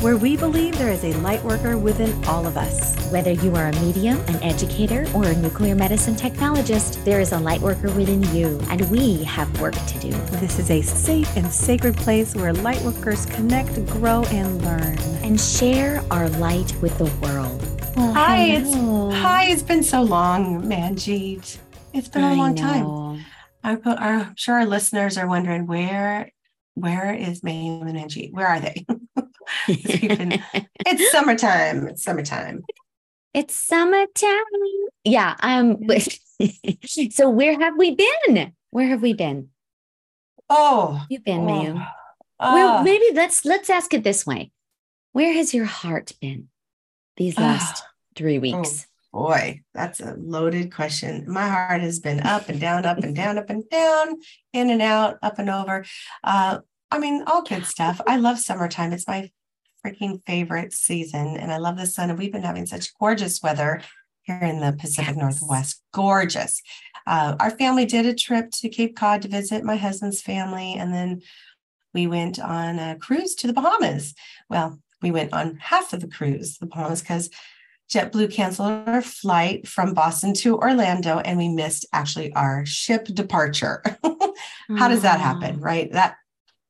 where we believe there is a light worker within all of us. Whether you are a medium, an educator, or a nuclear medicine technologist, there is a light worker within you, and we have work to do. This is a safe and sacred place where light workers connect, grow, and learn. And share our light with the world. Well, hi, it's hi. It's been so long, Manjeet. It's been a long time. I'm, I'm sure our listeners are wondering where where is Mayume and Angie? Where are they? it's summertime. It's summertime. It's summertime. Yeah. Um. so where have we been? Where have we been? Oh, you've been, oh, Mayume. Uh, well, maybe let's let's ask it this way: Where has your heart been these last uh, three oh. weeks? Oh Boy, that's a loaded question. My heart has been up and down, up and down, up and down, in and out, up and over. Uh, I mean, all good stuff. I love summertime. It's my freaking favorite season. And I love the sun. And we've been having such gorgeous weather here in the Pacific yes. Northwest. Gorgeous. Uh, our family did a trip to Cape Cod to visit my husband's family. And then we went on a cruise to the Bahamas. Well, we went on half of the cruise, the Bahamas, because JetBlue canceled our flight from Boston to Orlando and we missed actually our ship departure. How does that happen? Mm. Right. That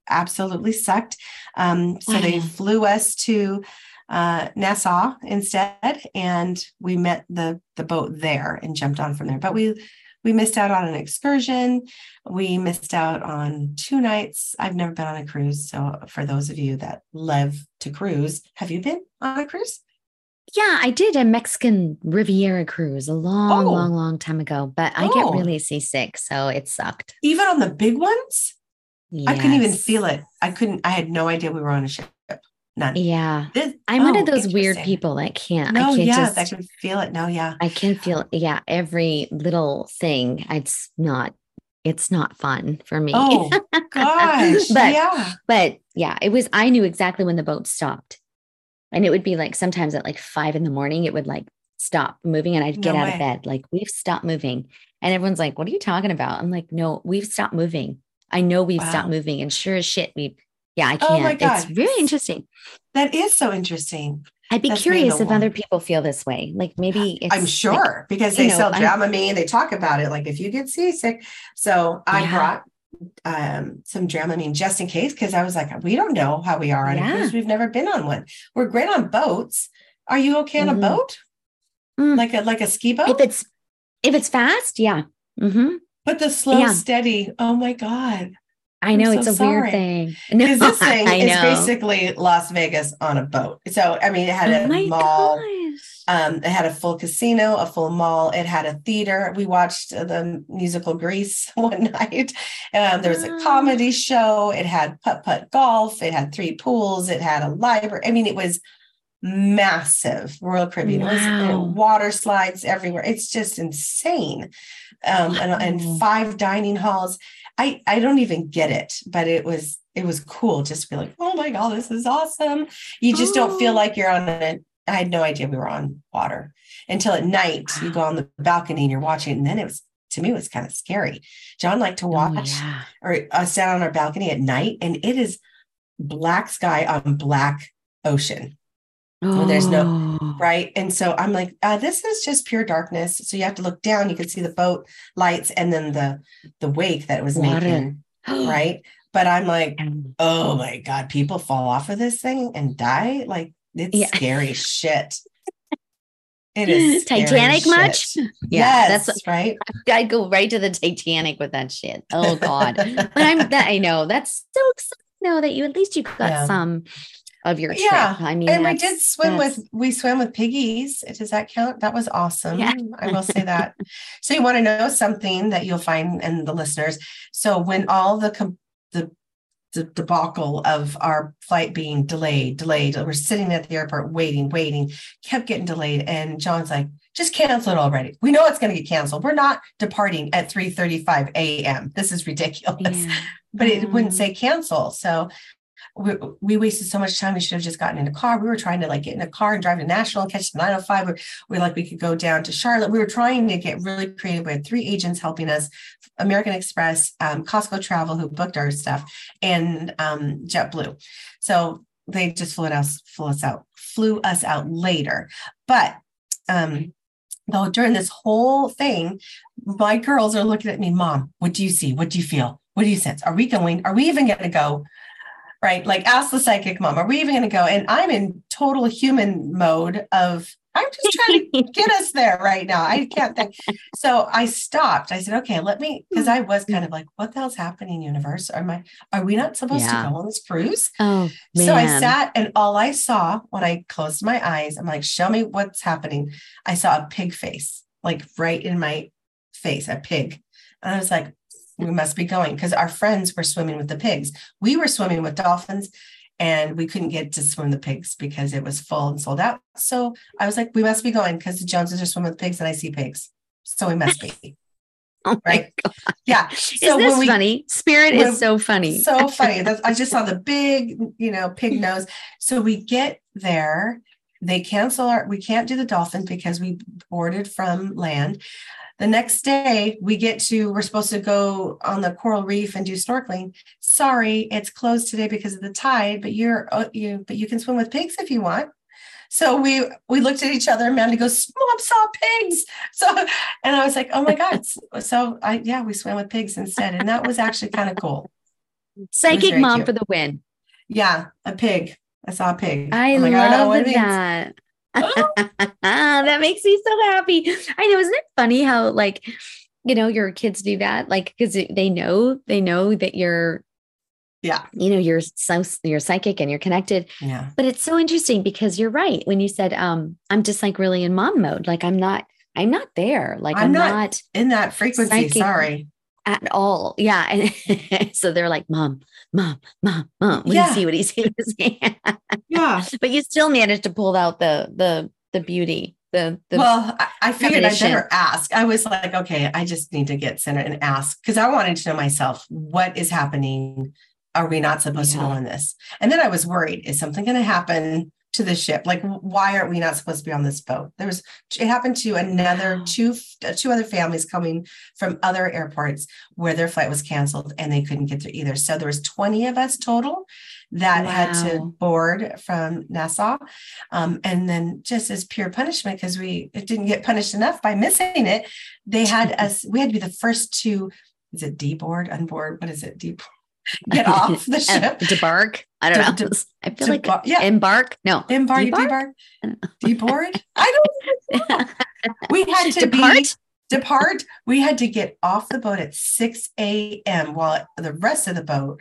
absolutely sucked. Um, so they flew us to uh, Nassau instead, and we met the the boat there and jumped on from there. But we we missed out on an excursion. We missed out on two nights. I've never been on a cruise, so for those of you that love to cruise, have you been on a cruise? Yeah, I did a Mexican Riviera cruise a long, oh. long, long time ago, but I get oh. really seasick, so it sucked. Even on the big ones? Yes. I couldn't even feel it. I couldn't, I had no idea we were on a ship. None. Yeah. This, I'm oh, one of oh, those weird people that can't. No, I can't yeah, just, I can feel it. No, yeah. I can feel, yeah, every little thing. It's not, it's not fun for me. Oh gosh. but yeah. But yeah, it was, I knew exactly when the boat stopped and it would be like sometimes at like five in the morning, it would like stop moving and I'd get no out of bed, like, we've stopped moving. And everyone's like, what are you talking about? I'm like, no, we've stopped moving. I know we've wow. stopped moving. And sure as shit, we, yeah, I can't. Oh my God. It's very interesting. That is so interesting. I'd be That's curious if one. other people feel this way. Like maybe I'm sure like, because they know, sell Dramamine and they talk about it. Like if you get seasick. So I yeah. brought um, some Dramamine just in case because I was like, we don't know how we are on yeah. a cruise. We've never been on one. We're great on boats. Are you okay on mm-hmm. a boat? Mm. Like a like a ski boat? If it's if it's fast, yeah. Mm-hmm. But the slow, yeah. steady. Oh my god. I know it's a sorry. weird thing. Because no, this thing is basically Las Vegas on a boat. So I mean, it had oh a mall. Gosh. Um, it had a full casino, a full mall. It had a theater. We watched the musical Grease one night. Um, there was a comedy show. It had putt putt golf. It had three pools. It had a library. I mean, it was massive. Royal Caribbean. Wow. It was you know, water slides everywhere. It's just insane. Um, and, and five dining halls. I I don't even get it, but it was it was cool just to be like, oh my god, this is awesome. You just oh. don't feel oh. like you're on i had no idea we were on water until at night you go on the balcony and you're watching. And then it was, to me, it was kind of scary. John liked to oh, watch oh, yeah. or us down on our balcony at night and it is black sky on black ocean. Oh. there's no oh. right. And so I'm like, uh, this is just pure darkness. So you have to look down. You can see the boat lights and then the the wake that was Water. making. right. But I'm like, oh my God, people fall off of this thing and die. Like it's yeah. scary shit. It is Titanic shit. much? Yeah, yes, that's right. I'd go right to the Titanic with that shit. Oh God. but I'm that I know that's so exciting know that you at least you got yeah. some of your trip. Yeah. I mean, and we did swim with we swim with piggies. Does that count? That was awesome. Yeah. I will say that. so you want to know something that you'll find in the listeners. So when all the the the debacle of our flight being delayed, delayed. We're sitting at the airport waiting, waiting, kept getting delayed. And John's like, just cancel it already. We know it's going to get canceled. We're not departing at 3 35 a.m. This is ridiculous. Yeah. But it wouldn't mm. say cancel. So we, we wasted so much time. We should have just gotten in a car. We were trying to like get in a car and drive to National and catch the 905. We we like, we could go down to Charlotte. We were trying to get really creative. We had three agents helping us American Express, um, Costco Travel, who booked our stuff, and um, JetBlue. So they just flew us, flew us out, flew us out later. But um, though during this whole thing, my girls are looking at me, Mom, what do you see? What do you feel? What do you sense? Are we going? Are we even going to go? Right? Like ask the psychic mom, are we even going to go? And I'm in total human mode of I'm just trying to get us there right now. I can't think. So I stopped. I said, okay, let me, because hmm. I was kind of like, what the hell's happening, universe? Are my are we not supposed yeah. to go on this cruise? Oh man. So I sat and all I saw when I closed my eyes, I'm like, show me what's happening. I saw a pig face, like right in my face, a pig. And I was like, we must be going because our friends were swimming with the pigs. We were swimming with dolphins and we couldn't get to swim the pigs because it was full and sold out. So I was like, we must be going because the Joneses are swimming with pigs and I see pigs. So we must be. oh right. Yeah. So is this we, funny? Spirit is so funny. So funny. That's, I just saw the big, you know, pig nose. So we get there. They cancel our, we can't do the dolphin because we boarded from land. The next day, we get to, we're supposed to go on the coral reef and do snorkeling. Sorry, it's closed today because of the tide, but you're, uh, you, but you can swim with pigs if you want. So we we looked at each other. And Amanda goes, "Mom saw pigs." So, and I was like, "Oh my god!" So I yeah, we swam with pigs instead, and that was actually kind of cool. Psychic mom cute. for the win. Yeah, a pig. I saw a pig. I oh love that. that makes me so happy. I know, isn't it funny how like you know your kids do that? Like because they know they know that you're yeah. you know you're so you're psychic and you're connected. Yeah. But it's so interesting because you're right. When you said um i'm just like really in mom mode like i'm not i'm not there. Like i'm, I'm not, not, in that frequency. sorry at all yeah and so they're like mom mom, mom, mom. We yeah. see what he's saying. yeah. But you still managed to pull out the the the beauty. The, the well, I, I figured I'd better ask. I was like, okay, I just need to get centered and ask because I wanted to know myself what is happening. Are we not supposed yeah. to know on this? And then I was worried: is something going to happen? To the ship. Like why aren't we not supposed to be on this boat? There was it happened to another wow. two uh, two other families coming from other airports where their flight was canceled and they couldn't get there either. So there was 20 of us total that wow. had to board from nassau. Um, and then just as pure punishment because we didn't get punished enough by missing it they had us we had to be the first to is it deboard unboard? What is it? Deep get off the ship. Debark. I don't de- know. De- I feel like yeah. embark. No. Embark, debark, deboard. I don't we had to depart? be depart. We had to get off the boat at 6 a.m. while the rest of the boat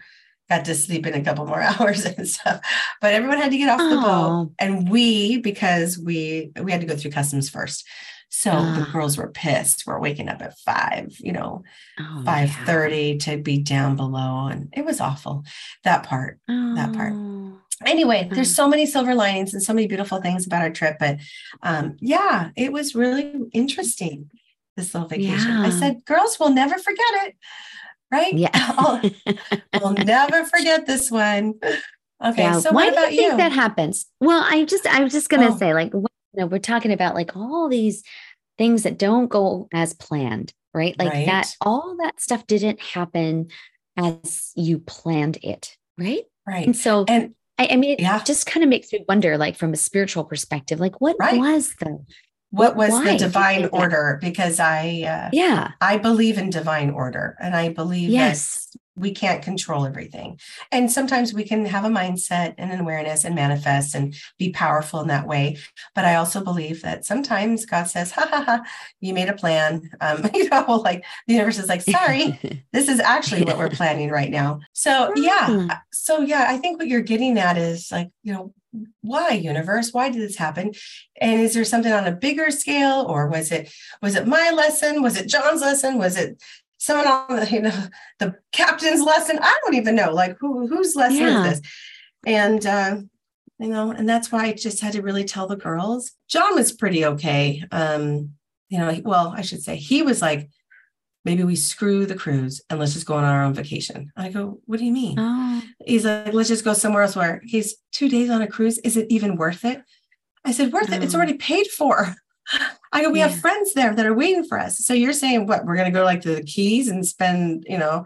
got to sleep in a couple more hours and stuff. But everyone had to get off oh. the boat. Oh. And we, because we we had to go through customs first. So uh, the ah. girls were pissed. We're waking up at five, you know, oh, five thirty to be down below, and it was awful. That part, oh. that part. Oh. Anyway, there's so many silver linings and so many beautiful things about our trip, but um, yeah, it was really interesting. This little vacation. Yeah. I said, girls, we'll never forget it, right? Yeah, we'll never forget this one. Okay, yeah. so why do you think you? that happens? Well, I just I was just gonna oh. say, like, you know, we're talking about like all these things that don't go as planned, right? Like right. that, all that stuff didn't happen as you planned it, right? Right. And so, and I, I mean, it yeah. just kind of makes me wonder, like from a spiritual perspective, like what right. was the what was Why? the divine order because i uh, yeah i believe in divine order and i believe yes we can't control everything. And sometimes we can have a mindset and an awareness and manifest and be powerful in that way. But I also believe that sometimes God says, ha ha ha, you made a plan. Um, you know, like the universe is like, sorry, this is actually what we're planning right now. So yeah. Hmm. So yeah, I think what you're getting at is like, you know, why universe? Why did this happen? And is there something on a bigger scale or was it was it my lesson? Was it john's lesson? Was it someone on the you know the captain's lesson? I don't even know like who whose lesson yeah. is this? And uh, you know and that's why i just had to really tell the girls. John was pretty okay. Um you know well i should say he was like maybe we screw the cruise and let's just go on our own vacation. I go, what do you mean? Oh. He's like, let's just go somewhere else where he's two days on a cruise. Is it even worth it? I said, worth oh. it. It's oh. already paid for. I go, we yeah. have friends there that are waiting for us. So you're saying what? We're going to go like to the Keys and spend, you know,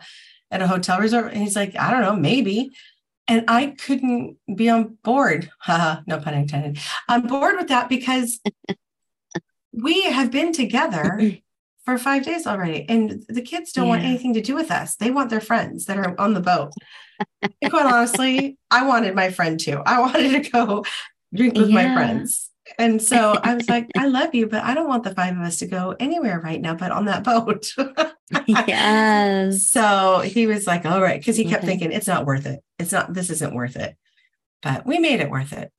at a hotel resort? And he's like, I don't know, maybe. And I couldn't be on board. no pun intended. On board with that because we have been together for five days already. And the kids don't yeah. want anything to do with us. They want their friends that are on the boat. quite honestly, I wanted my friend too. I wanted to go drink with yeah. my friends. And so I was like, I love you, but I don't want the five of us to go anywhere right now, but on that boat. yes. So he was like, all right. Cause he kept okay. thinking, it's not worth it. It's not, this isn't worth it. But we made it worth it.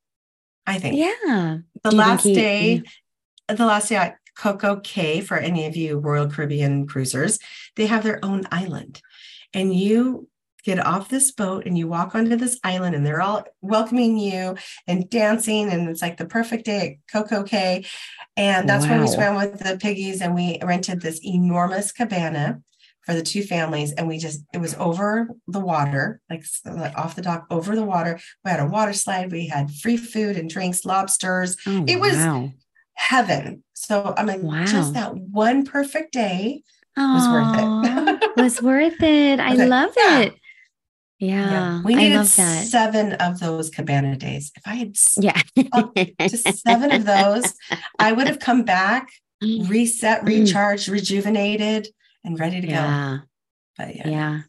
I think. Yeah. The last he, day, yeah. the last day at Coco Cay, for any of you Royal Caribbean cruisers, they have their own island. And you get off this boat and you walk onto this island and they're all welcoming you and dancing and it's like the perfect day at Coco Cay. And that's wow. when we swam with the piggies and we rented this enormous cabana for the two families and we just it was over the water like, off the dock over the water we had a water slide we had free food and drinks lobsters oh, it was wow. Heaven so i mean wow. just that one perfect day Aww, was worth it was worth it i love yeah. it yeah, yeah. we needed seven of those cabana days. If I had yeah just seven of those, I would have come back, reset, mm. recharged, rejuvenated, and ready to yeah. go. But yeah. Yeah.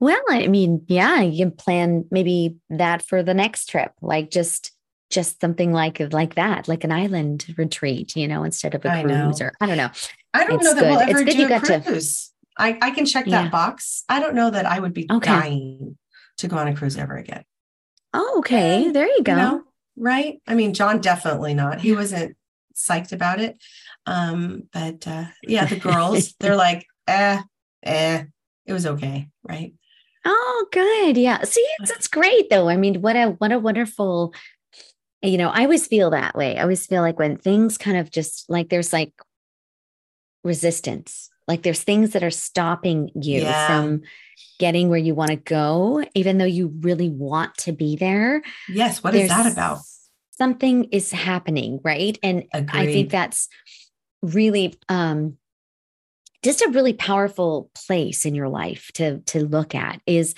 Well, I mean, yeah, you can plan maybe that for the next trip, like just just something like like that, like an island retreat, you know, instead of a I cruise know. or I don't know. I don't it's know that good. we'll ever it's do a cruise. To, I, I can check that yeah. box. I don't know that I would be okay. dying to go on a cruise ever again. Oh, okay. And, there you go. You know, right. I mean, John definitely not. He wasn't psyched about it. Um, but uh, yeah, the girls, they're like, eh, eh, it was okay. Right. Oh, good. Yeah. See, it's, it's great though. I mean, what a, what a wonderful, you know, I always feel that way. I always feel like when things kind of just like there's like resistance like there's things that are stopping you yeah. from getting where you want to go, even though you really want to be there. Yes. What is that about? Something is happening, right? And Agreed. I think that's really um just a really powerful place in your life to to look at is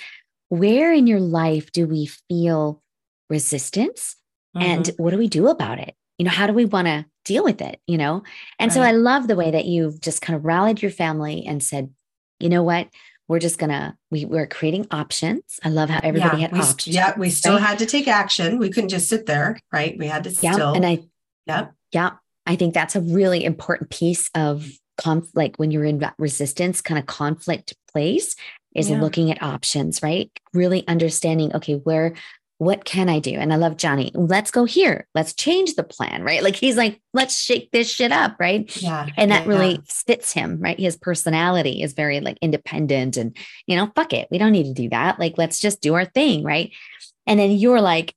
where in your life do we feel resistance mm-hmm. and what do we do about it you know how do we want to deal with it, you know? And right. so I love the way that you've just kind of rallied your family and said, you know what? We're just gonna we we're creating options. I love how everybody yeah, had we, options. Yeah, we still right? had to take action. We couldn't just sit there, right? We had to yeah, still. And I yeah, yeah. I think that's a really important piece of conflict. Like when you're in that resistance kind of conflict place, is yeah. looking at options, right? Really understanding, okay, where what can I do? And I love Johnny. Let's go here. Let's change the plan, right? Like he's like, let's shake this shit up, right? Yeah. And that yeah, really yeah. fits him, right? His personality is very like independent and, you know, fuck it. We don't need to do that. Like, let's just do our thing, right? And then you're like,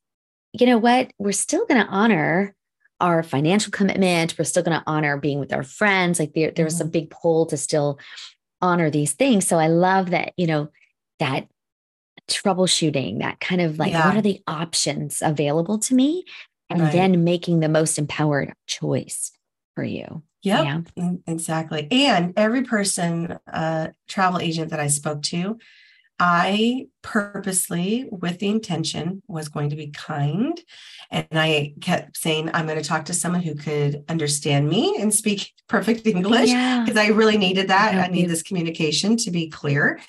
you know what? We're still going to honor our financial commitment. We're still going to honor being with our friends. Like there, there was mm-hmm. a big pull to still honor these things. So I love that, you know, that troubleshooting, that kind of like, yeah. what are the options available to me? And right. then making the most empowered choice for you. Yep, yeah, exactly. And every person, uh, travel agent that I spoke to, I purposely, with the intention, was going to be kind. And I kept saying, I'm going to talk to someone who could understand me and speak perfect English because yeah. I really needed that. I need this communication to be clear.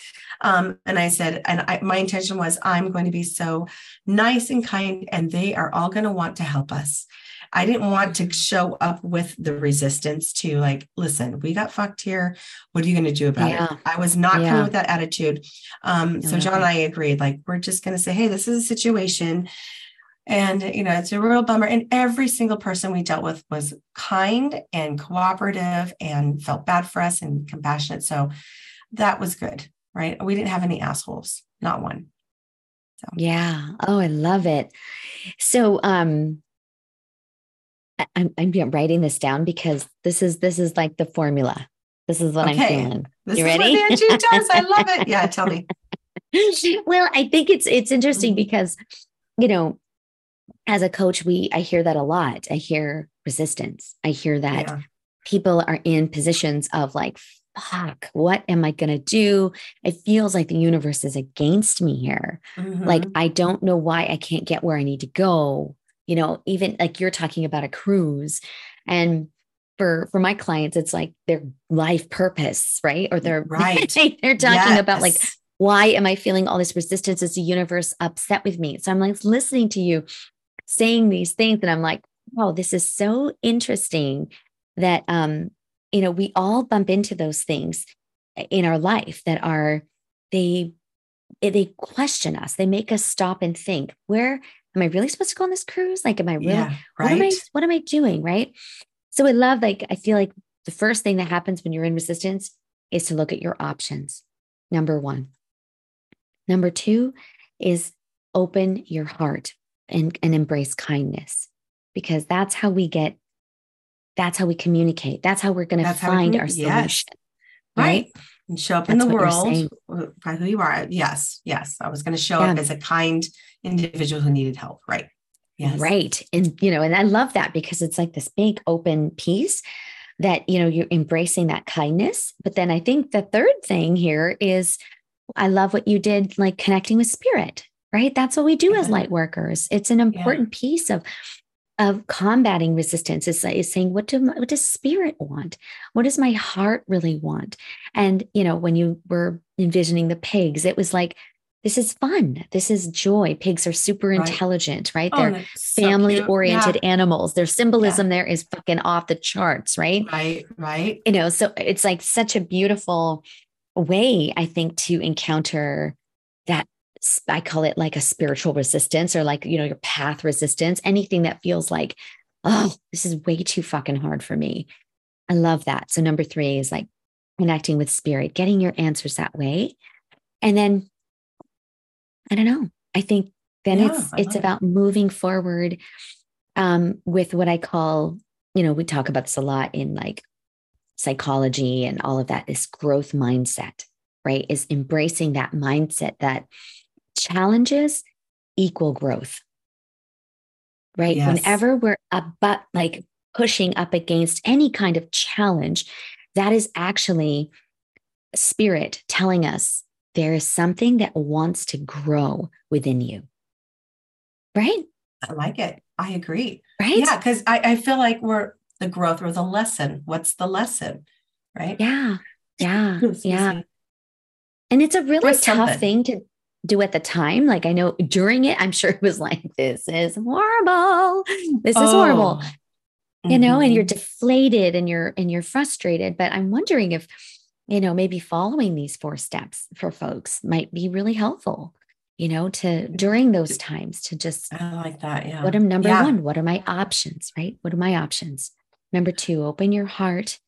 Um, and I said, and I, my intention was, I'm going to be so nice and kind, and they are all going to want to help us. I didn't want to show up with the resistance to like, listen, we got fucked here. What are you going to do about yeah. it? I was not yeah. coming with that attitude. Um, so John and I agreed, like, we're just going to say, hey, this is a situation. And, you know, it's a real bummer. And every single person we dealt with was kind and cooperative and felt bad for us and compassionate. So that was good right? We didn't have any assholes, not one. So. Yeah. Oh, I love it. So, um, I'm, I'm writing this down because this is this is like the formula This is what okay. I'm feeling. This you is ready? what Angie does. I love it. Yeah, tell me. well, I think it's it's interesting mm-hmm. because, you know, as a coach, we I hear that a lot. I hear resistance. I hear that yeah. people are in positions of like, fuck, what am I gonna do? It feels like the universe is against me here. Mm-hmm. Like I don't know why I can't get where I need to go. You know, even like you're talking about a cruise and for for my clients it's like their life purpose right? Or their right. they're talking yes. about like why am i feeling all this resistance? Is the universe upset with me? So i'm like listening to you saying these things and i'm like oh this is so interesting that um you know we all bump into those things in our life that are they they question us. They make us stop and think where am i really supposed to go on this cruise like am i really yeah, right. what am i what am i doing right so I love, like, I feel like the first thing that happens when you're in resistance is to look at your options. Number one. Number two is open your heart and, and embrace kindness because that's how we get, that's how we communicate. That's how we're going to find our solution. Yes. Right. right. And show up that's in the world by who you are. Yes. Yes. I was going to show yeah. up as a kind individual who needed help. Right. Yes. Right. And, you know, and I love that because it's like this big open piece that, you know, you're embracing that kindness. But then I think the third thing here is I love what you did, like connecting with spirit, right? That's what we do yeah. as light workers. It's an important yeah. piece of of combating resistance is, is saying what do what does spirit want what does my heart really want and you know when you were envisioning the pigs it was like this is fun. This is joy. Pigs are super right. intelligent, right? Oh, They're family so oriented yeah. animals. Their symbolism yeah. there is fucking off the charts, right? Right, right. You know, so it's like such a beautiful way, I think, to encounter. I call it like a spiritual resistance or like, you know, your path resistance, anything that feels like, oh, this is way too fucking hard for me. I love that. So, number three is like connecting with spirit, getting your answers that way. And then I don't know. I think then yeah, it's it's about it. moving forward um, with what I call, you know, we talk about this a lot in like psychology and all of that, this growth mindset, right? Is embracing that mindset that challenges equal growth. Right. Yes. Whenever we're but like pushing up against any kind of challenge, that is actually spirit telling us there is something that wants to grow within you. Right? I like it. I agree. Right? Yeah, because I, I feel like we're the growth or the lesson. What's the lesson? Right? Yeah. Yeah. yeah. And it's a really tough thing to do at the time. Like I know during it, I'm sure it was like, this is horrible. This is oh. horrible. You mm-hmm. know, and you're mm-hmm. deflated and you're and you're frustrated. But I'm wondering if you know, maybe following these four steps for folks might be really helpful, you know, to during those times to just I like that. Yeah. What am number yeah. one? What are my options? Right? What are my options? Number two, open your heart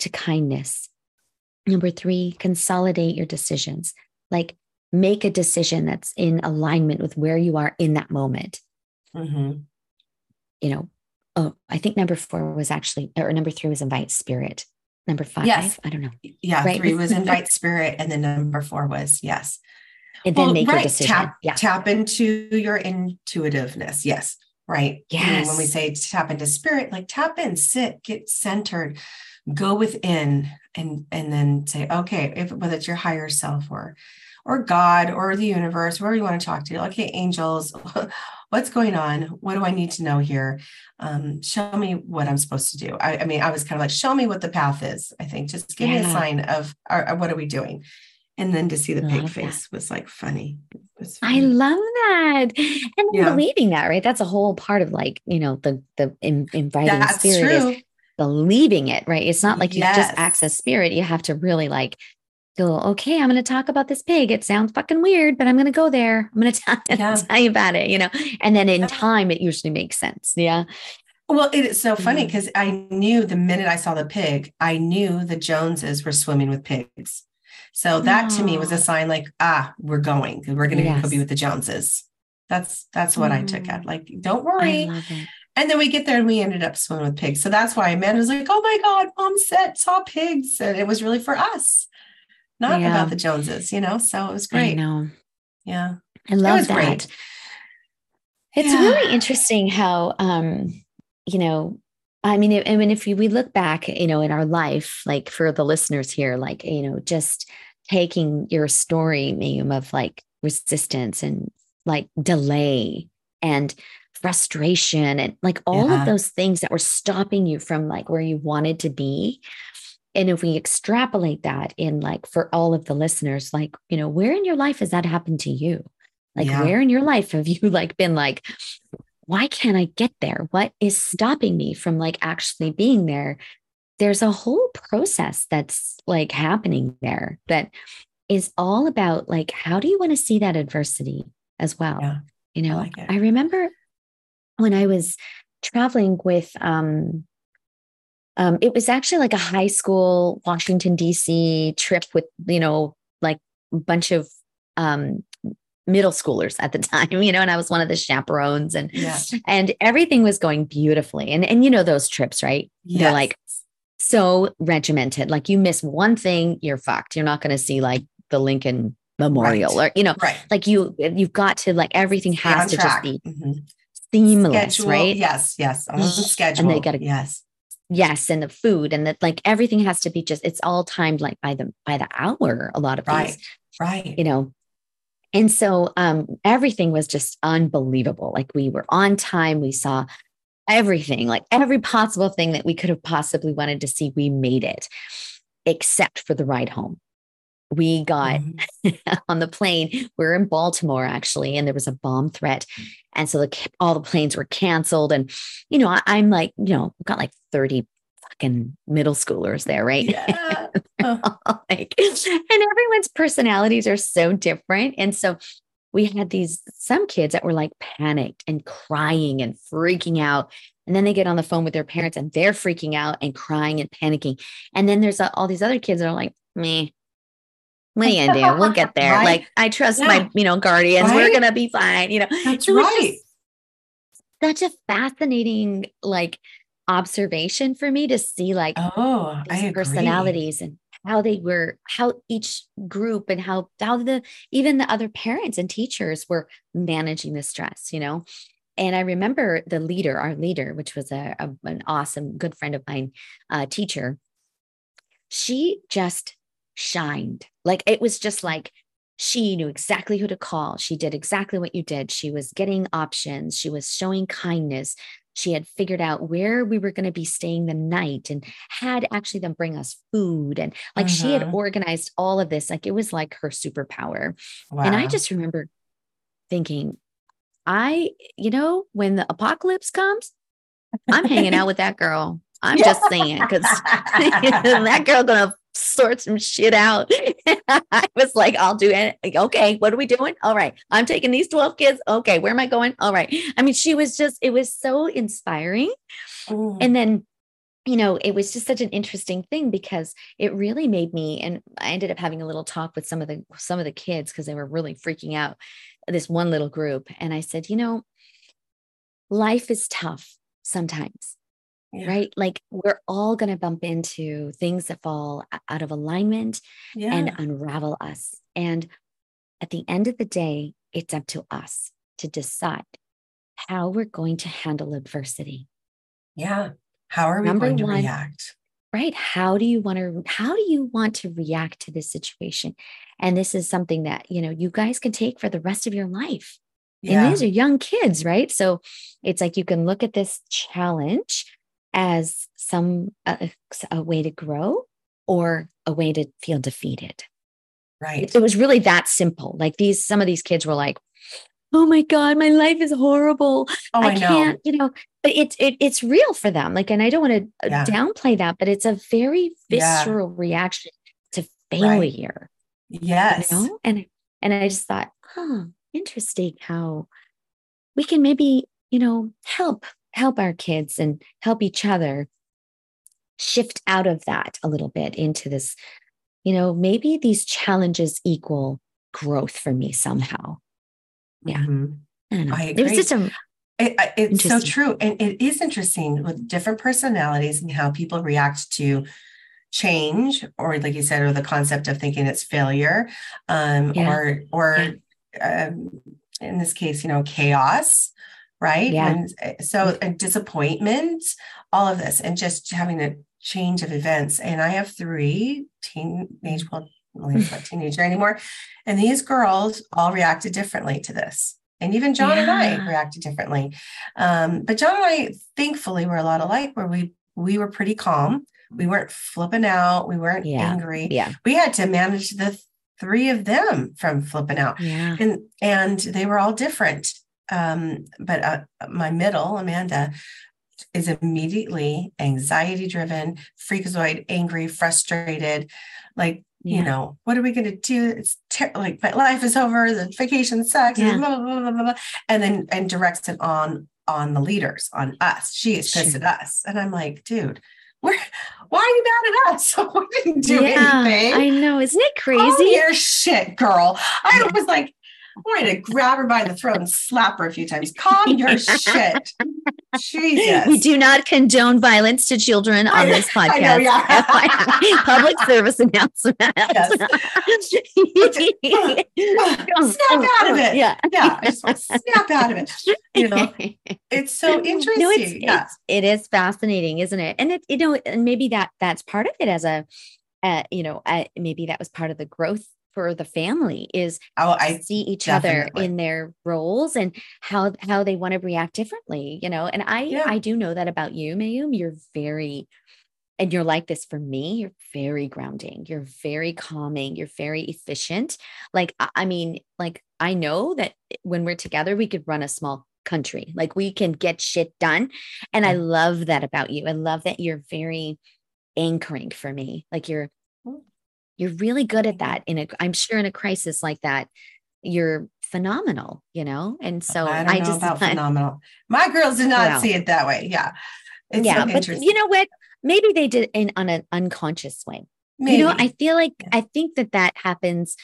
to kindness. Number three, consolidate your decisions. Like make a decision that's in alignment with where you are in that moment. Mm-hmm. You know, oh, I think number four was actually, or number three was invite spirit number five yes i don't know yeah right? three was invite spirit and then number four was yes and then well, make right. a decision tap, yeah. tap into your intuitiveness yes right yes when we say tap into spirit like tap in sit get centered go within and and then say okay if whether it's your higher self or or god or the universe whoever you want to talk to okay angels what's going on? What do I need to know here? Um, show me what I'm supposed to do. I, I, mean, I was kind of like, show me what the path is. I think just give yeah. me a sign of are, what are we doing? And then to see the pig face that. was like funny. Was funny. I love that. And yeah. believing that, right? That's a whole part of like, you know, the the in, inviting That's spirit true. is believing it, right? It's not like you yes. just access spirit. You have to really like go, okay, I'm going to talk about this pig. It sounds fucking weird, but I'm going to go there. I'm going to tell, yeah. tell you about it, you know? And then in yeah. time, it usually makes sense. Yeah. Well, it's so funny because mm-hmm. I knew the minute I saw the pig, I knew the Joneses were swimming with pigs. So that to me was a sign like, ah, we're going. We're going to yes. go be with the Joneses. That's that's what mm. I took at. Mm. Like, don't worry. And then we get there and we ended up swimming with pigs. So that's why Amanda's like, oh my God, mom said saw pigs. And it was really for us, not yeah. about the Joneses, you know? So it was great. I know. Yeah. I love that. Great. It's yeah. really interesting how um, you know, I mean, I mean, if we look back, you know, in our life, like for the listeners here, like, you know, just taking your story, Mayume, of like resistance and like delay and frustration and like all yeah. of those things that were stopping you from like where you wanted to be. And if we extrapolate that in like for all of the listeners, like, you know, where in your life has that happened to you? Like, yeah. where in your life have you like been like, why can't I get there? What is stopping me from like actually being there? There's a whole process that's like happening there that is all about like, how do you want to see that adversity as well? Yeah, you know, I, like I remember when I was traveling with, um, um, it was actually like a high school Washington D.C. trip with you know like a bunch of um, middle schoolers at the time, you know, and I was one of the chaperones and and everything was going beautifully. And and you know those trips, right? Yes. They're like so regimented. Like you miss one thing, you're fucked. You're not going to see like the Lincoln Memorial right. or you know, right. like you you've got to like everything has to track. just be mm-hmm. seamless, schedule. right? Yes, yes. On the schedule. And they got to yes. Yes, and the food and that like everything has to be just it's all timed like by the by the hour a lot of right. these. Right. You know, and so um, everything was just unbelievable. Like we were on time. We saw everything, like every possible thing that we could have possibly wanted to see. We made it, except for the ride home. We got mm-hmm. on the plane. We are in Baltimore actually, and there was a bomb threat. And so the, all the planes were canceled. And, you know, I, I'm like, you know, got like 30 fucking middle schoolers there, right? Yeah. like, and everyone's personalities are so different. And so we had these some kids that were like panicked and crying and freaking out. And then they get on the phone with their parents and they're freaking out and crying and panicking. And then there's all these other kids that are like, me, what are you? We'll get there. Right? Like I trust yeah. my, you know, guardians. Right? We're gonna be fine. You know, that's so right. Such a fascinating, like observation for me to see like oh these personalities and how they were how each group and how how the even the other parents and teachers were managing the stress you know and i remember the leader our leader which was a, a an awesome good friend of mine uh, teacher she just shined like it was just like she knew exactly who to call. She did exactly what you did. She was getting options. She was showing kindness she had figured out where we were going to be staying the night and had actually them bring us food and like she had mm-hmm. organized all of this like it was like her superpower wow. and i just remember thinking i you know when the apocalypse comes i'm hanging out with that girl i'm just saying because that girl gonna sort some shit out. I was like, I'll do it. Okay, what are we doing? All right, I'm taking these 12 kids. Okay, where am I going? All right. I mean, she was just, it was so inspiring. Ooh. And then, you know, it was just such an interesting thing because it really made me, and I ended up having a little talk with some of the some of the kids because they were really freaking out. This one little group. And I said, you know, life is tough sometimes yeah. right? Like we're all going to bump into things that fall out of alignment yeah. and unravel us. And at the end of the day, it's up to us to decide how we're going to handle adversity. Yeah. How are we Number going to one, react? Right. How do you want to how do you want to react to this situation? And this is something that, you know, you guys can take for the rest of your life. Yeah. And these are young kids, right? So it's like you can look at this challenge as some uh, a way to grow or a way to feel defeated. Right. It, it was really that simple. Like these, some of these kids were like, "Oh my god, my life is horrible. Oh, I, I can't," you know. But it's it, it's real for them. Like, and I don't want to uh, yeah. downplay that, but it's a very visceral yeah. reaction to failure. Right. Yes. You know? And and I just thought, huh, interesting how we can maybe you know help help our kids and help each other shift out of that a little bit into this you know maybe these challenges equal growth for me somehow yeah mm-hmm. I, I agree. it was just a It, it's so true. And it is interesting with different personalities and how people react to change or like you said or the concept of thinking it's failure um, yeah. or or yeah. um, in this case you know chaos right yeah. and eh, so a disappointment all of this and just having a change of events and i have three teenage well Liam's not teenager anymore and these girls all reacted differently to this and even john and i reacted differently um, but john and i thankfully were a lot alike where we we were pretty calm we weren't flipping out. We weren't yeah. angry. Yeah. We had to manage the three of them from flipping out. Yeah. And and they were all different. Um, but uh, my middle, Amanda, is immediately anxiety driven, freakazoid, angry, frustrated, like yeah. you know, what are we going to do? It's ter- like my life is over. The vacation sucks. Yeah. Blah, blah, blah, and then and directs it on on the leaders, on us. She is pissed sure. at us, and I'm like, dude, where, why are you mad at us? we didn't do yeah, anything. I know. Isn't it crazy? Oh, your shit, girl. I was like, I wanted to grab her by the throat and slap her a few times. Calm your shit. Jesus. We do not condone violence to children on this podcast. Know, yeah. Public service announcement. Yes. snap out of it. Yeah. Yeah. I just want to snap out of it. You know, it's so interesting. No, it's, yeah. it's it is fascinating, isn't it? And it, you know, and maybe that that's part of it as a, uh, you know, uh, maybe that was part of the growth for the family is oh, I see each definitely. other in their roles and how how they want to react differently, you know. And I yeah. I do know that about you, Mayume. You're very and you're like this for me you're very grounding you're very calming you're very efficient like i mean like i know that when we're together we could run a small country like we can get shit done and i love that about you i love that you're very anchoring for me like you're you're really good at that in a i'm sure in a crisis like that you're phenomenal you know? And so i, I just about phenomenal. My girls did not well, see it that way yeah. It's yeah so but you know what? Maybe they did in on an unconscious way. Maybe. you know i feel like yeah. i think that that happens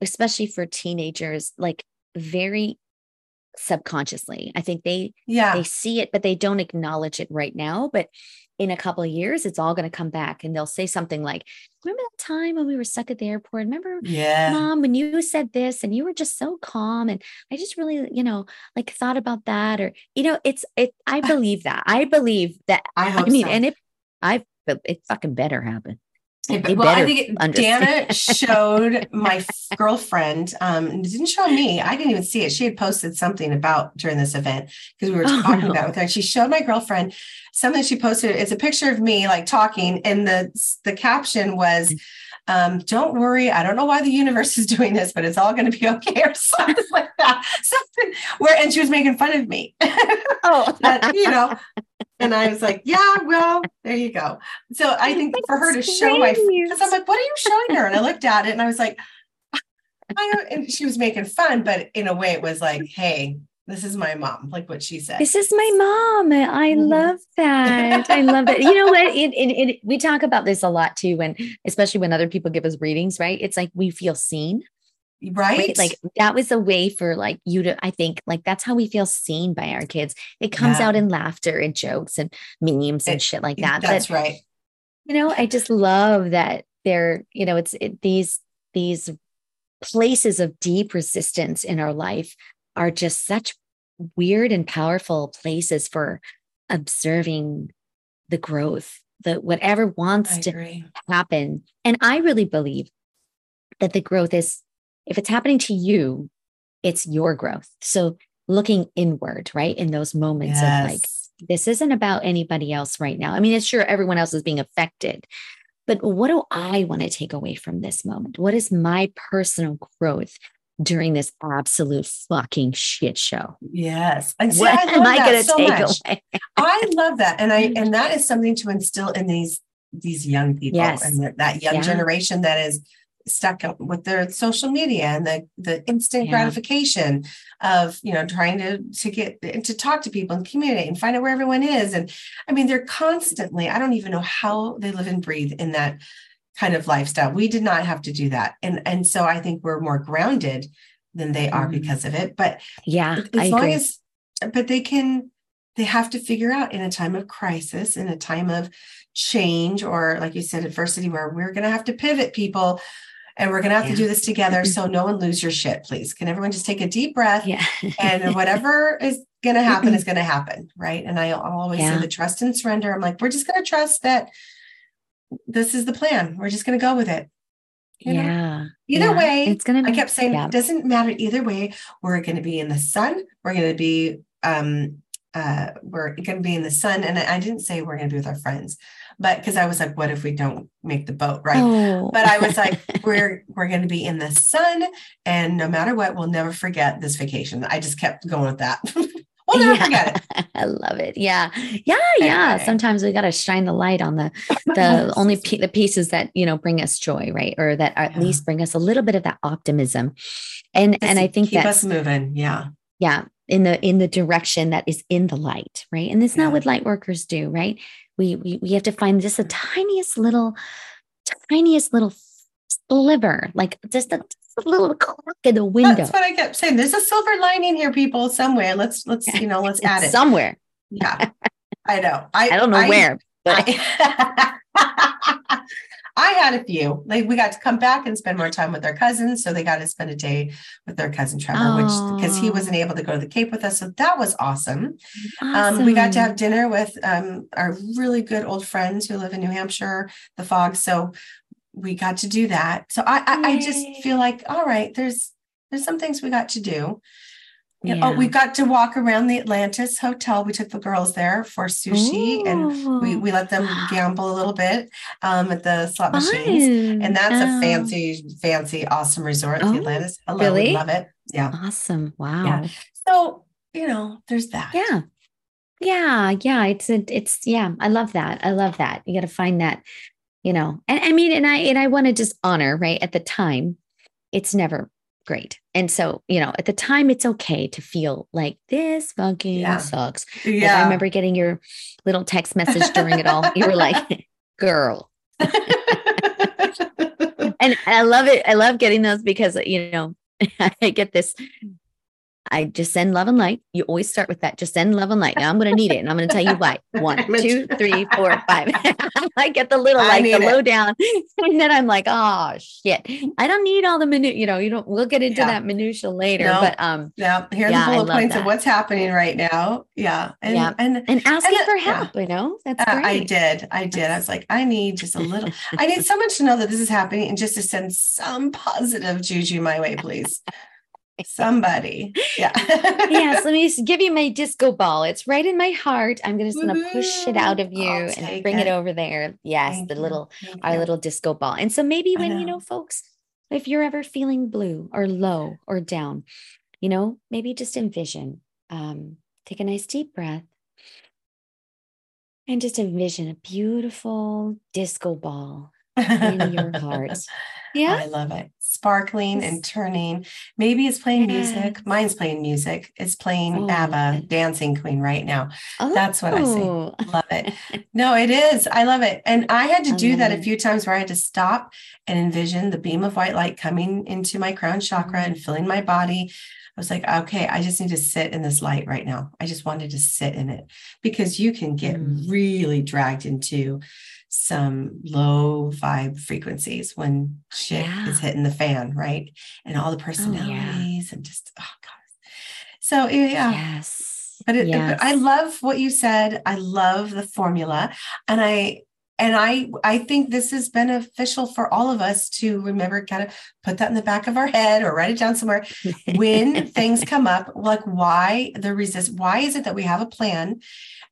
especially for teenagers like very subconsciously. I think they yeah. they see it but they don't acknowledge it right now but in a couple of years, it's all going to come back and they'll say something like, Remember that time when we were stuck at the airport? Remember, yeah. mom, when you said this and you were just so calm. And I just really, you know, like thought about that. Or, you know, it's, it, I believe that. I believe that. I I mean, so. and it, I, it fucking better happen. They well, I think it, Dana showed my girlfriend. Um, didn't show me. I didn't even see it. She had posted something about during this event because we were oh, talking no. about with her. She showed my girlfriend something she posted. It's a picture of me like talking, and the the caption was. Um, don't worry. I don't know why the universe is doing this, but it's all going to be okay, or something like that. Something where, and she was making fun of me. Oh, that, you know, and I was like, yeah, well, there you go. So I think for her to show my, because I'm like, what are you showing her? And I looked at it and I was like, I don't, and she was making fun, but in a way it was like, hey, this is my mom, like what she said. This is my mom. I mm-hmm. love that. I love it. You know what? It, it, it, we talk about this a lot too, when especially when other people give us readings, right? It's like we feel seen right? right? Like that was a way for like you to, I think, like that's how we feel seen by our kids. It comes yeah. out in laughter and jokes and memes and shit like that. That's but, right. You know, I just love that they're, you know, it's it, these these places of deep resistance in our life are just such weird and powerful places for observing the growth the whatever wants to happen and i really believe that the growth is if it's happening to you, it's your growth. So looking inward, right? In those moments yes. of like, this isn't about anybody else right now. I mean, it's sure everyone else is being affected, but what do I want to take away from this moment? What is my personal growth during this absolute fucking shit show? Yes. And see, what I am I going to so take much. away? I love that. And I, and that is something to instill in these, these young people yes. and that that young yeah. generation that is stuck with their social media and the the instant yeah. gratification of you know trying to to get to talk to people and communicate and find out where everyone is and i mean they're constantly i don't even know how they live and breathe in that kind of lifestyle we did not have to do that and and so i think we're more grounded than they are mm. because of it but yeah as I long agree. as but they can they have to figure out in a time of crisis in a time of change or like you said adversity where we're going to have to pivot people and we're going to have yeah. to do this together so no one lose your shit please can everyone just take a deep breath yeah. and whatever is going to happen is going to happen right and i always yeah. say the trust and surrender i'm like we're just going to trust that this is the plan we're just going to go with it you know? yeah either yeah. way it's gonna be, i kept saying it doesn't matter either way we're going to be in the sun we're going to be um uh we're going to be in the sun and I, I didn't say we're going to be with our friends but because I was like, what if we don't make the boat right? Oh. But I was like, we're we're going to be in the sun, and no matter what, we'll never forget this vacation. I just kept going with that. we'll never yeah. forget it. I love it. Yeah, yeah, yeah. Sometimes we got to shine the light on the the only p- the pieces that you know bring us joy, right, or that at yeah. least bring us a little bit of that optimism. And just and I think keep us moving. Yeah, yeah in the in the direction that is in the light right and it's yeah. not what light workers do right we, we we have to find just the tiniest little tiniest little sliver like just a little crack in the window that's what i kept saying there's a silver lining here people somewhere let's let's you know let's add it somewhere yeah i know i, I don't know I, where but I, I had a few. Like we got to come back and spend more time with our cousins. So they got to spend a day with their cousin Trevor, oh. which because he wasn't able to go to the Cape with us. So that was awesome. awesome. Um, we got to have dinner with um, our really good old friends who live in New Hampshire, the Fogs. So we got to do that. So I, I, I just feel like, all right, there's there's some things we got to do. Yeah. Oh, we got to walk around the Atlantis Hotel. We took the girls there for sushi Ooh. and we, we let them gamble a little bit um, at the slot Fun. machines. And that's oh. a fancy, fancy, awesome resort, oh, the Atlantis. I really? love it. Yeah. Awesome. Wow. Yeah. So, you know, there's that. Yeah. Yeah. Yeah. It's, a, it's, yeah. I love that. I love that. You got to find that, you know, and I mean, and I, and I want to just honor, right. At the time, it's never great. And so, you know, at the time, it's okay to feel like this fucking yeah. sucks. Yeah. I remember getting your little text message during it all. You were like, girl. and I love it. I love getting those because, you know, I get this I just send love and light. You always start with that. Just send love and light. Now I'm going to need it. And I'm going to tell you why. One, two, three, four, five. I get the little, like the low down. And then I'm like, oh shit. I don't need all the minute, you know, you don't, we'll get into yeah. that minutia later. No, but um yeah, here's yeah, the bullet points that. of what's happening right now. Yeah. And yeah. and, and asking and, for help, yeah. you know, that's great. I did. I did. I was like, I need just a little, I need someone to know that this is happening and just to send some positive juju my way, please. Somebody. Yeah. yes. Let me give you my disco ball. It's right in my heart. I'm just going to push it out of you and bring it. it. over there. Yes. Thank the little, our little disco ball. And so maybe when, know. you know, folks, if you're ever feeling blue or low or down, you know, maybe just envision, um, take a nice deep breath and just envision a beautiful disco ball in your heart. Yeah. I love it. Sparkling and turning. Maybe it's playing yes. music. Mine's playing music. It's playing oh. ABBA, Dancing Queen right now. Oh. That's what I say. Oh. Love it. No, it is. I love it. And I had to do that a few times where I had to stop and envision the beam of white light coming into my crown chakra and filling my body. I was like, okay, I just need to sit in this light right now. I just wanted to sit in it because you can get mm. really dragged into some low vibe frequencies when oh, shit yeah. is hitting the fan, right? And all the personalities oh, yeah. and just oh god. So yeah. Yes. But, it, yes. but I love what you said. I love the formula. And I and I I think this is beneficial for all of us to remember kind of put that in the back of our head or write it down somewhere when things come up like why the resist why is it that we have a plan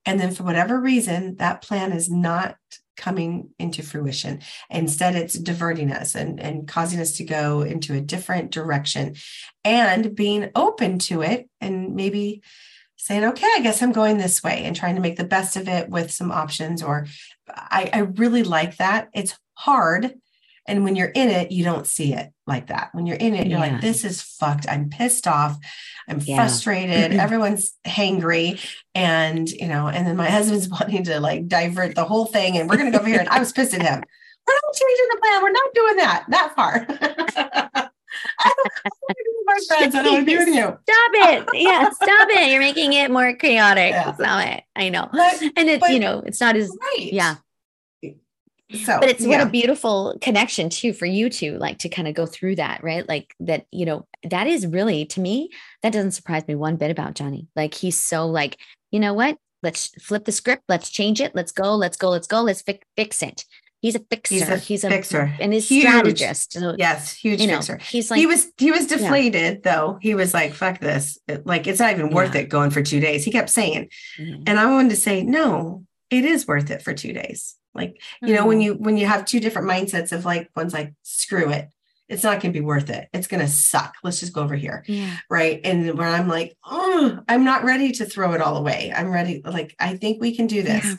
and then for whatever reason that plan is not coming into fruition. Instead, it's diverting us and, and causing us to go into a different direction and being open to it and maybe saying, okay, I guess I'm going this way and trying to make the best of it with some options. Or I, I really like that. It's hard and when you're in it, you don't see it like that. When you're in it, you're yeah. like, this is fucked. I'm pissed off. I'm yeah. frustrated. Everyone's hangry. And, you know, and then my husband's wanting to like divert the whole thing. And we're going to go over here. And I was pissed at him. We're not changing the plan. We're not doing that that far. my friends. I don't want to be with you. Stop it. Yeah, stop it. You're making it more chaotic. Yeah. Stop it. I know. But, and it's, you know, it's not as, right. yeah. So, but it's yeah. what a beautiful connection too for you to like to kind of go through that, right? Like that, you know, that is really to me, that doesn't surprise me one bit about Johnny. Like he's so like, you know what? Let's flip the script. Let's change it. Let's go. Let's go. Let's go. Let's fi- fix it. He's a fixer. He's a, he's a fixer and his huge. strategist. So, yes, huge you know, fixer. He's like he was he was deflated yeah. though. He was like, "Fuck this! Like it's not even worth yeah. it going for two days." He kept saying, mm-hmm. and I wanted to say, "No, it is worth it for two days." Like you know, when mm-hmm. you when you have two different mindsets of like one's like, "Screw it, it's not going to be worth it. It's going to suck. Let's just go over here." Yeah. Right. And where I'm like, "Oh, I'm not ready to throw it all away. I'm ready. Like I think we can do this." Yeah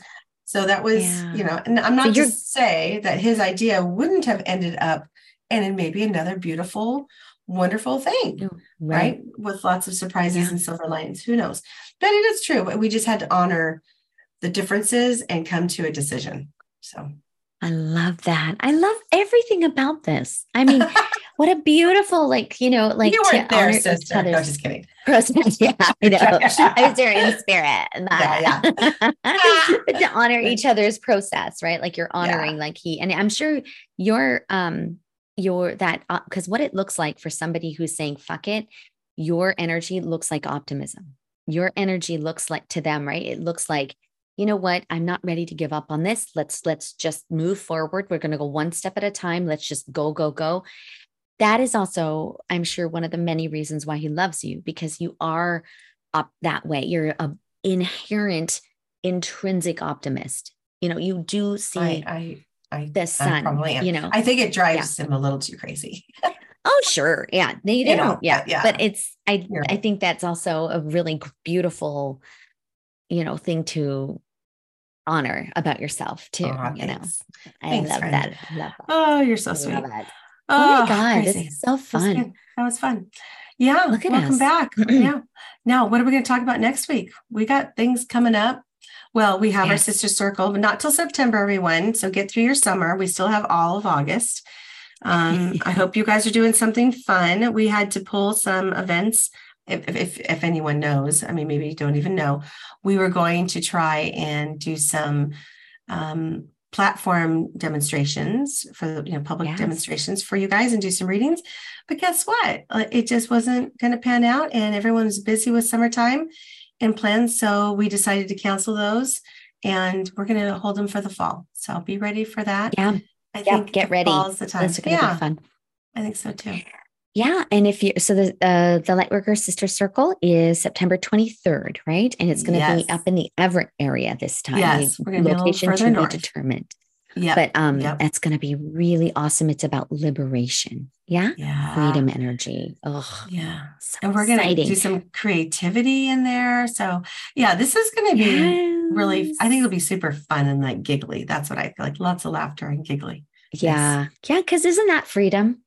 so that was, yeah. you know, and I'm not so to say that his idea wouldn't have ended up and maybe another beautiful, wonderful thing, right? right? With lots of surprises and silver linings. Who knows? But it is true. We just had to honor the differences and come to a decision. So I love that. I love everything about this. I mean, what a beautiful, like, you know, like you weren't there, sister. No, just kidding. Process. Yeah, I know. I was there in spirit. And that. Yeah, yeah. but to honor each other's process, right? Like you're honoring, yeah. like he, and I'm sure your, um, your that, because uh, what it looks like for somebody who's saying, fuck it, your energy looks like optimism. Your energy looks like to them, right? It looks like, you know what? I'm not ready to give up on this. Let's let's just move forward. We're going to go one step at a time. Let's just go go go. That is also i'm sure one of the many reasons why he loves you because you are up that way. You're a inherent intrinsic optimist. You know you do see I, I, I the sun probably am. you know? I think it drives yeah. him a little too crazy. Oh sure. Yeah. They, you know, yeah. yeah. But it's i i think that's also a really beautiful you know thing to honor about yourself too. Oh, you know, I thanks, love, that. love, that. Oh, you're so sweet. Oh, oh, my God, crazy. this is so fun. That was, that was fun. Yeah. Look at welcome us. back. yeah. Now, what are we going to talk about next week? We got things coming up. Well, we have yes. our sister circle, but not till September, everyone. So get through your summer. We still have all of August. Um, I hope you guys are doing something fun. We had to pull some events if, if, if anyone knows, I mean, maybe you don't even know, we were going to try and do some um, platform demonstrations for you know public yes. demonstrations for you guys and do some readings. But guess what? Uh, it just wasn't going to pan out, and everyone was busy with summertime and plans. So we decided to cancel those, and we're going to hold them for the fall. So be ready for that. Yeah, I think get ready. Fall's the time. That's going to yeah. be fun. I think so too. Yeah, and if you so the uh, the Lightworker Sister Circle is September 23rd, right? And it's going to yes. be up in the Everett area this time. Yes, we're location to north. be determined. Yeah, but um, yep. that's going to be really awesome. It's about liberation. Yeah, yeah, freedom energy. Oh, yeah, so and we're going to do some creativity in there. So yeah, this is going to be yes. really. I think it'll be super fun and like giggly. That's what I feel like. Lots of laughter and giggly. Yeah, yes. yeah, because isn't that freedom?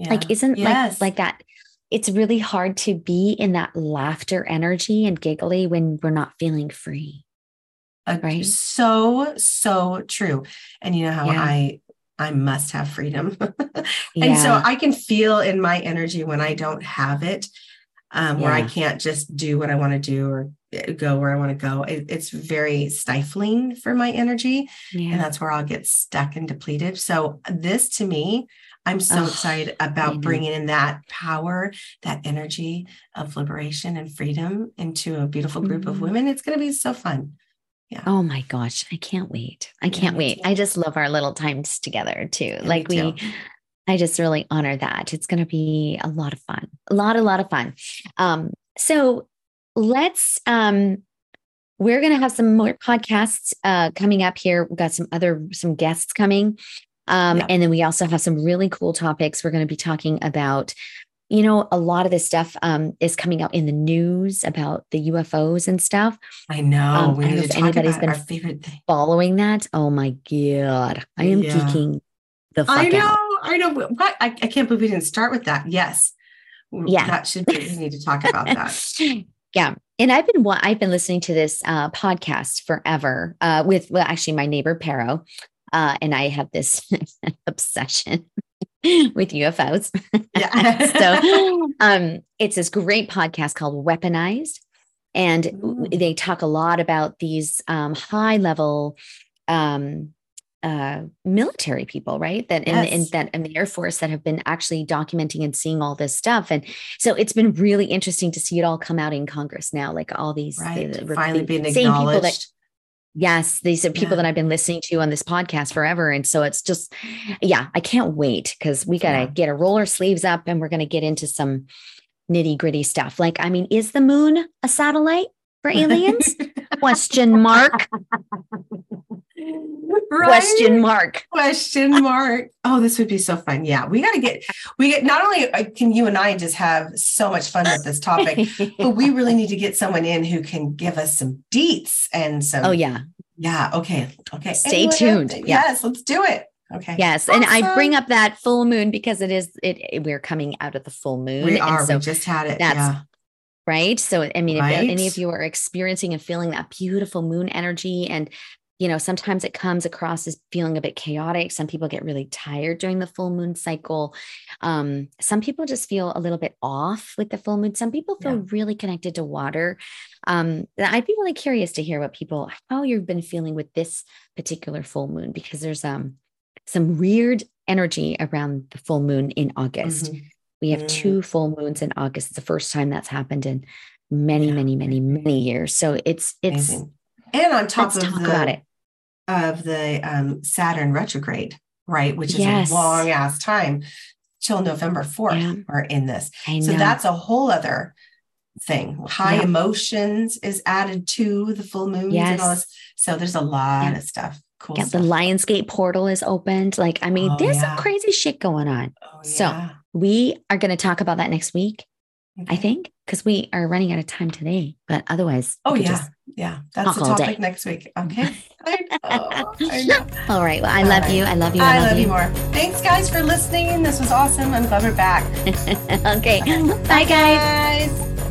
Yeah. Like, isn't yes. like like that? It's really hard to be in that laughter energy and giggly when we're not feeling free. Uh, right. So, so true. And you know how yeah. I I must have freedom. and yeah. so I can feel in my energy when I don't have it, um, yeah. where I can't just do what I want to do or eh, go where I want to go. It, it's very stifling for my energy. Yeah. And that's where I'll get stuck and depleted. So, this to me, I'm so oh, excited about bringing in that power, that energy of liberation and freedom into a beautiful group mm-hmm. of women. It's going to be so fun. Yeah. Oh my gosh. I can't wait. I can't wait. Too. I just love our little times together too. Yeah, like we, I just really honor that. It's going to be a lot of fun. A lot, a lot of fun. Um, so let's, um, we're going to have some more podcasts uh, coming up here. We've got some other some guests coming. Um, yeah. And then we also have some really cool topics. We're going to be talking about, you know, a lot of this stuff um, is coming out in the news about the UFOs and stuff. I know. Um, we I don't know if anybody's been favorite thing. following that. Oh my God. I am yeah. geeking the fuck I know. Out. I know. What? I, I can't believe we didn't start with that. Yes. Yeah. That should be, we need to talk about that. yeah and i've been i've been listening to this uh, podcast forever uh, with well actually my neighbor pero uh, and I have this obsession with UFOs. Yeah. so um, it's this great podcast called Weaponized. And mm. they talk a lot about these um, high level um, uh, military people, right? That in, yes. in that in the Air Force that have been actually documenting and seeing all this stuff, and so it's been really interesting to see it all come out in Congress now, like all these right. the, the, finally being acknowledged. That, yes, these are people yeah. that I've been listening to on this podcast forever, and so it's just, yeah, I can't wait because we gotta yeah. get our roller sleeves up, and we're gonna get into some nitty gritty stuff. Like, I mean, is the moon a satellite for aliens? Question mark. Right? Question mark. Question mark. Oh, this would be so fun. Yeah, we got to get. We get not only uh, can you and I just have so much fun with this topic, but we really need to get someone in who can give us some deets and some. Oh yeah. Yeah. Okay. Okay. Stay tuned. Yes. Let's do it. Okay. Yes, awesome. and I bring up that full moon because it is it, it, We're coming out of the full moon. We are. So we just had it. That's yeah. right. So I mean, right? if any of you are experiencing and feeling that beautiful moon energy, and you know, sometimes it comes across as feeling a bit chaotic. Some people get really tired during the full moon cycle. Um, some people just feel a little bit off with the full moon. Some people feel yeah. really connected to water. Um, I'd be really curious to hear what people how you've been feeling with this particular full moon because there's um some weird energy around the full moon in August. Mm-hmm. We have mm-hmm. two full moons in August. It's the first time that's happened in many, yeah. many, many, many years. So it's it's Amazing. and on top of talk the, about it of the um, Saturn retrograde, right? Which is yes. a long ass time till November 4th yeah. are in this. So that's a whole other thing. High yeah. emotions is added to the full moons yes. and all this. So there's a lot yeah. of stuff. Cool. Yeah, stuff. the Lionsgate portal is opened. Like, I mean, oh, there's some crazy shit going on. Oh, so we are going to talk about that next week. I think, because we are running out of time today. But otherwise, oh yeah, yeah, that's the topic next week. Okay. I know, All right. Well, I love right. you. I love you. I, I love, love you. you more. Thanks, guys, for listening. This was awesome. I'm glad we're back. okay. Bye, guys. guys.